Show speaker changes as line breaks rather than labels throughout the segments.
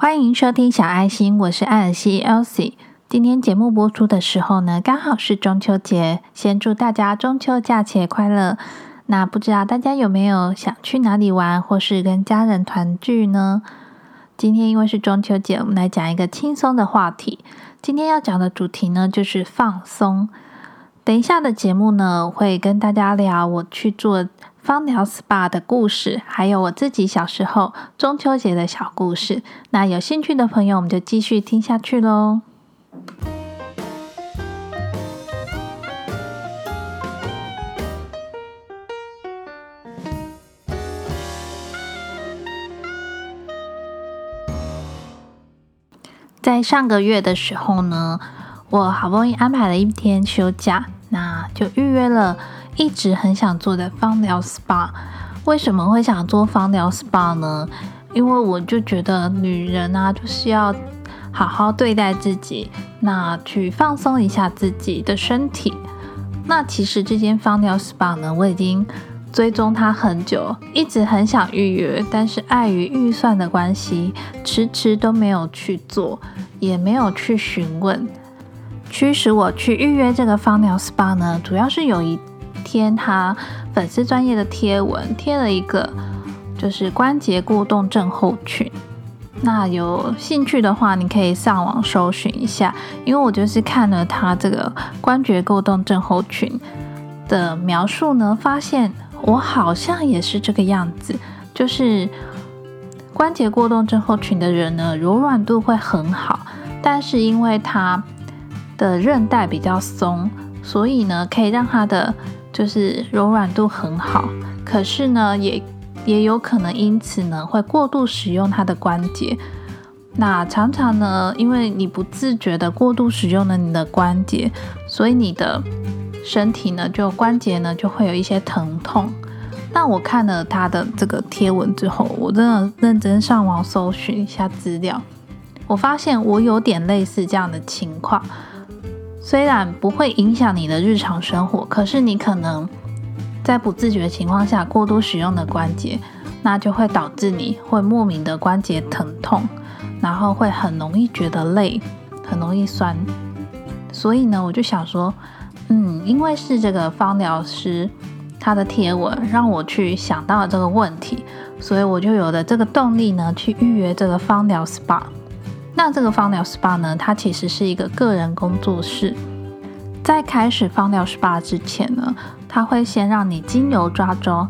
欢迎收听小爱心，我是艾尔西 Elsie。今天节目播出的时候呢，刚好是中秋节，先祝大家中秋假期快乐。那不知道大家有没有想去哪里玩，或是跟家人团聚呢？今天因为是中秋节，我们来讲一个轻松的话题。今天要讲的主题呢，就是放松。等一下的节目呢，会跟大家聊我去做芳疗 SPA 的故事，还有我自己小时候中秋节的小故事。那有兴趣的朋友，我们就继续听下去喽。在上个月的时候呢，我好不容易安排了一天休假，那就预约了一直很想做的芳疗 SPA。为什么会想做芳疗 SPA 呢？因为我就觉得女人啊，就是要好好对待自己，那去放松一下自己的身体。那其实这间芳疗 SPA 呢，我已经追踪它很久，一直很想预约，但是碍于预算的关系，迟迟都没有去做，也没有去询问。驱使我去预约这个芳疗 SPA 呢，主要是有一天他粉丝专业的贴文贴了一个，就是关节过动症候群。那有兴趣的话，你可以上网搜寻一下，因为我就是看了他这个关节过动症候群的描述呢，发现我好像也是这个样子，就是关节过动症候群的人呢，柔软度会很好，但是因为他的韧带比较松，所以呢，可以让他的就是柔软度很好，可是呢，也。也有可能因此呢，会过度使用它的关节。那常常呢，因为你不自觉的过度使用了你的关节，所以你的身体呢，就关节呢就会有一些疼痛。那我看了他的这个贴文之后，我真的认真上网搜寻一下资料，我发现我有点类似这样的情况。虽然不会影响你的日常生活，可是你可能。在不自觉的情况下过度使用的关节，那就会导致你会莫名的关节疼痛，然后会很容易觉得累，很容易酸。所以呢，我就想说，嗯，因为是这个芳疗师他的贴文让我去想到了这个问题，所以我就有了这个动力呢，去预约这个芳疗 SPA。那这个芳疗 SPA 呢，它其实是一个个人工作室。在开始芳疗 SPA 之前呢，他会先让你精油抓周，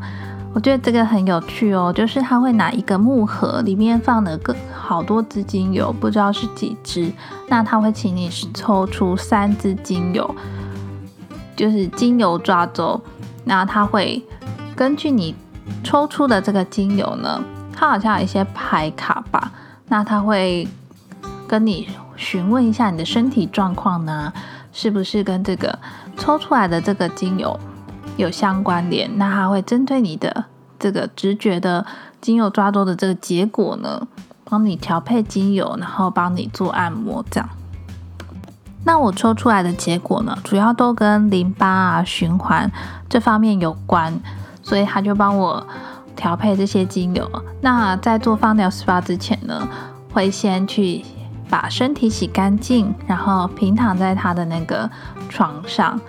我觉得这个很有趣哦。就是他会拿一个木盒，里面放了个好多支精油，不知道是几支。那他会请你抽出三支精油，就是精油抓周。那他会根据你抽出的这个精油呢，它好像有一些牌卡吧。那他会跟你询问一下你的身体状况呢。是不是跟这个抽出来的这个精油有相关联？那它会针对你的这个直觉的精油抓多的这个结果呢，帮你调配精油，然后帮你做按摩这样。那我抽出来的结果呢，主要都跟淋巴啊循环这方面有关，所以他就帮我调配这些精油。那在做芳疗 SPA 之前呢，会先去。把身体洗干净，然后平躺在他的那个床上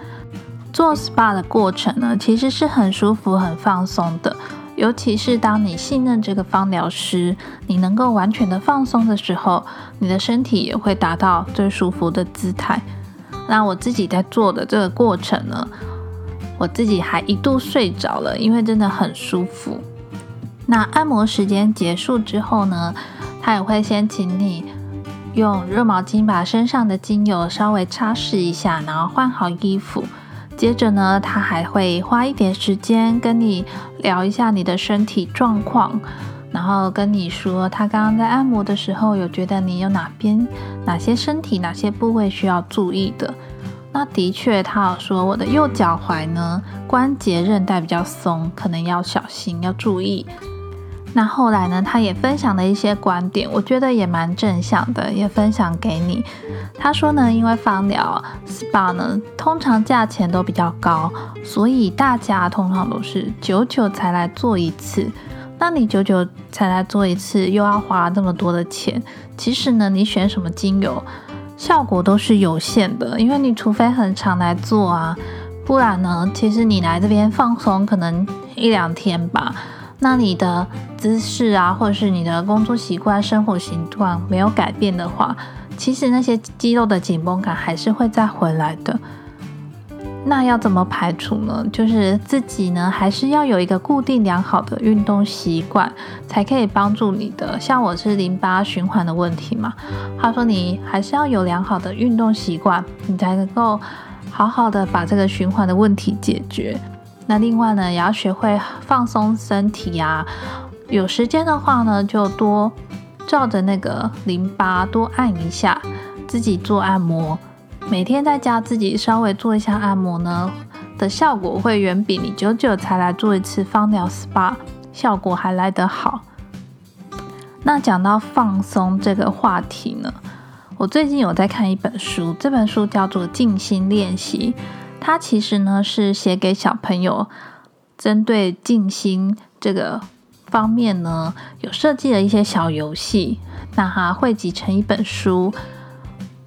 做 SPA 的过程呢，其实是很舒服、很放松的。尤其是当你信任这个芳疗师，你能够完全的放松的时候，你的身体也会达到最舒服的姿态。那我自己在做的这个过程呢，我自己还一度睡着了，因为真的很舒服。那按摩时间结束之后呢，他也会先请你。用热毛巾把身上的精油稍微擦拭一下，然后换好衣服。接着呢，他还会花一点时间跟你聊一下你的身体状况，然后跟你说他刚刚在按摩的时候有觉得你有哪边哪些身体哪些部位需要注意的。那的确，他有说我的右脚踝呢关节韧带比较松，可能要小心要注意。那后来呢？他也分享了一些观点，我觉得也蛮正向的，也分享给你。他说呢，因为芳疗 SPA 呢，通常价钱都比较高，所以大家通常都是久久才来做一次。那你久久才来做一次，又要花这么多的钱，其实呢，你选什么精油，效果都是有限的，因为你除非很常来做啊，不然呢，其实你来这边放松可能一两天吧，那你的姿势啊，或者是你的工作习惯、生活习惯没有改变的话，其实那些肌肉的紧绷感还是会再回来的。那要怎么排除呢？就是自己呢，还是要有一个固定良好的运动习惯，才可以帮助你的。像我是淋巴循环的问题嘛，他说你还是要有良好的运动习惯，你才能够好好的把这个循环的问题解决。那另外呢，也要学会放松身体呀。有时间的话呢，就多。照着那个淋巴多按一下，自己做按摩，每天在家自己稍微做一下按摩呢，的效果会远比你久久才来做一次芳疗 SPA 效果还来得好。那讲到放松这个话题呢，我最近有在看一本书，这本书叫做《静心练习》，它其实呢是写给小朋友，针对静心这个。方面呢，有设计了一些小游戏，那它汇集成一本书。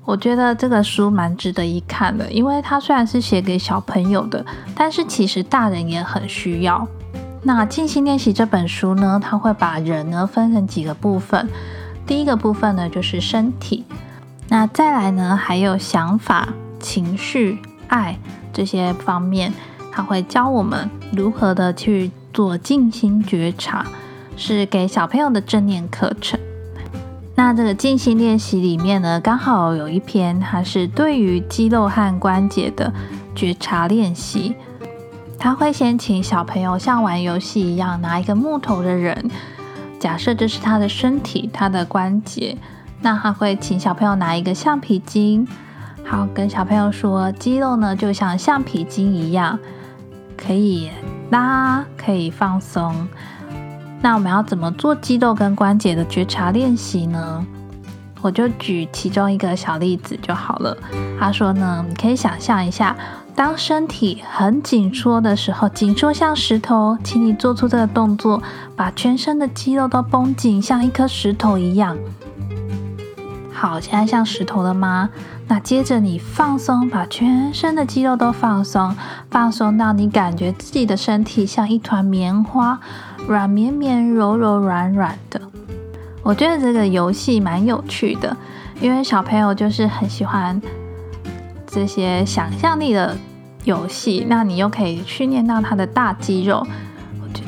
我觉得这个书蛮值得一看的，因为它虽然是写给小朋友的，但是其实大人也很需要。那静心练习这本书呢，它会把人呢分成几个部分。第一个部分呢就是身体，那再来呢还有想法、情绪、爱这些方面，他会教我们如何的去。做静心觉察是给小朋友的正念课程。那这个静心练习里面呢，刚好有一篇，它是对于肌肉和关节的觉察练习。他会先请小朋友像玩游戏一样，拿一个木头的人，假设这是他的身体，他的关节。那他会请小朋友拿一个橡皮筋，好跟小朋友说，肌肉呢就像橡皮筋一样，可以。拉可以放松，那我们要怎么做肌肉跟关节的觉察练习呢？我就举其中一个小例子就好了。他说呢，你可以想象一下，当身体很紧缩的时候，紧缩像石头，请你做出这个动作，把全身的肌肉都绷紧，像一颗石头一样。好，现在像石头了吗？那接着你放松，把全身的肌肉都放松，放松到你感觉自己的身体像一团棉花，软绵绵、柔柔软软的。我觉得这个游戏蛮有趣的，因为小朋友就是很喜欢这些想象力的游戏，那你又可以训练到他的大肌肉。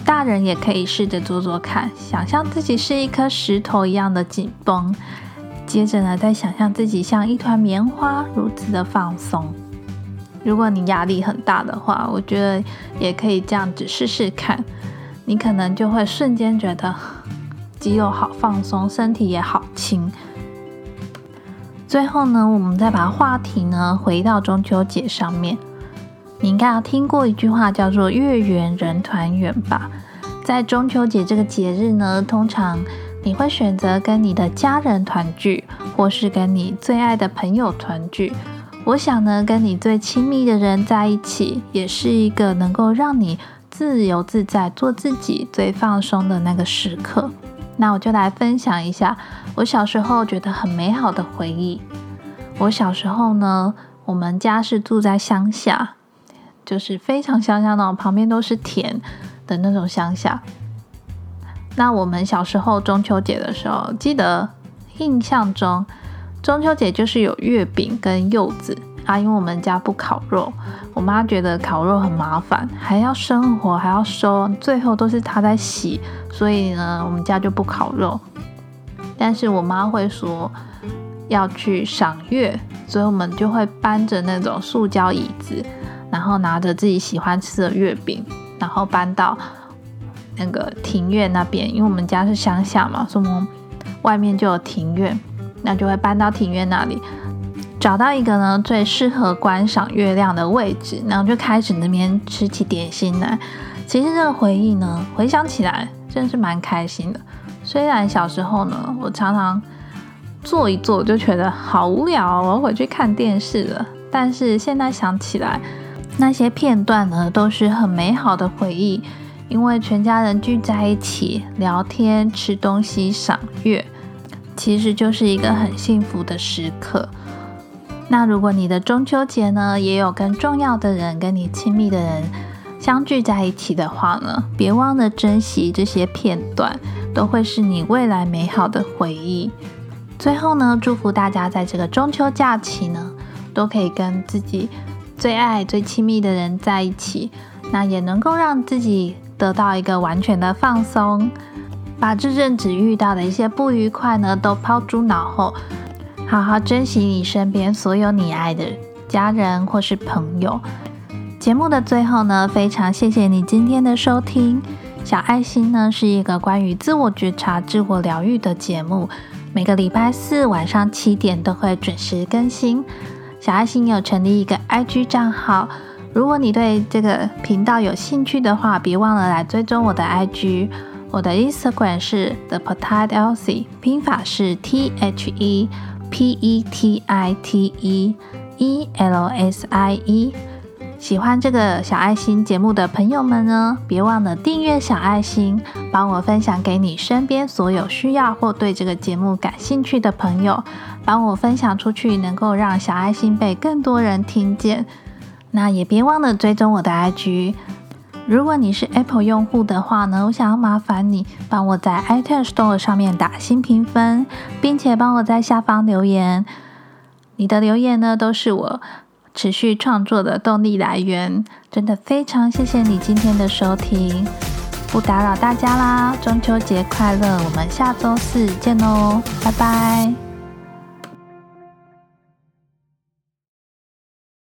大人也可以试着做做看，想象自己是一颗石头一样的紧绷。接着呢，再想象自己像一团棉花，如此的放松。如果你压力很大的话，我觉得也可以这样子试试看，你可能就会瞬间觉得肌肉好放松，身体也好轻。最后呢，我们再把话题呢回到中秋节上面。你应该要听过一句话叫做“月圆人团圆”吧？在中秋节这个节日呢，通常。你会选择跟你的家人团聚，或是跟你最爱的朋友团聚。我想呢，跟你最亲密的人在一起，也是一个能够让你自由自在、做自己、最放松的那个时刻。那我就来分享一下我小时候觉得很美好的回忆。我小时候呢，我们家是住在乡下，就是非常乡下那种，旁边都是田的那种乡下。那我们小时候中秋节的时候，记得印象中中秋节就是有月饼跟柚子啊，因为我们家不烤肉，我妈觉得烤肉很麻烦，还要生火，还要收，最后都是她在洗，所以呢，我们家就不烤肉。但是我妈会说要去赏月，所以我们就会搬着那种塑胶椅子，然后拿着自己喜欢吃的月饼，然后搬到。那个庭院那边，因为我们家是乡下嘛，所以我们外面就有庭院，那就会搬到庭院那里，找到一个呢最适合观赏月亮的位置，然后就开始那边吃起点心来。其实这个回忆呢，回想起来真是蛮开心的。虽然小时候呢，我常常坐一坐就觉得好无聊，我要回去看电视了。但是现在想起来，那些片段呢，都是很美好的回忆。因为全家人聚在一起聊天、吃东西、赏月，其实就是一个很幸福的时刻。那如果你的中秋节呢，也有跟重要的人、跟你亲密的人相聚在一起的话呢，别忘了珍惜这些片段，都会是你未来美好的回忆。最后呢，祝福大家在这个中秋假期呢，都可以跟自己最爱、最亲密的人在一起，那也能够让自己得到一个完全的放松，把这阵子遇到的一些不愉快呢，都抛诸脑后。好好珍惜你身边所有你爱的家人或是朋友。节目的最后呢，非常谢谢你今天的收听。小爱心呢是一个关于自我觉察、自我疗愈的节目，每个礼拜四晚上七点都会准时更新。小爱心有成立一个 IG 账号，如果你对这个频道有兴趣的话，别忘了来追踪我的 IG。我的 Instagram 是 The Petite Elsie，拼法是 T H E。P E T I T E E L S I E，喜欢这个小爱心节目的朋友们呢，别忘了订阅小爱心，帮我分享给你身边所有需要或对这个节目感兴趣的朋友，帮我分享出去，能够让小爱心被更多人听见。那也别忘了追踪我的 IG。如果你是 Apple 用户的话呢，我想要麻烦你帮我在 iTunes Store 上面打新评分，并且帮我在下方留言。你的留言呢，都是我持续创作的动力来源。真的非常谢谢你今天的收听，不打扰大家啦，中秋节快乐！我们下周四见喽，拜拜。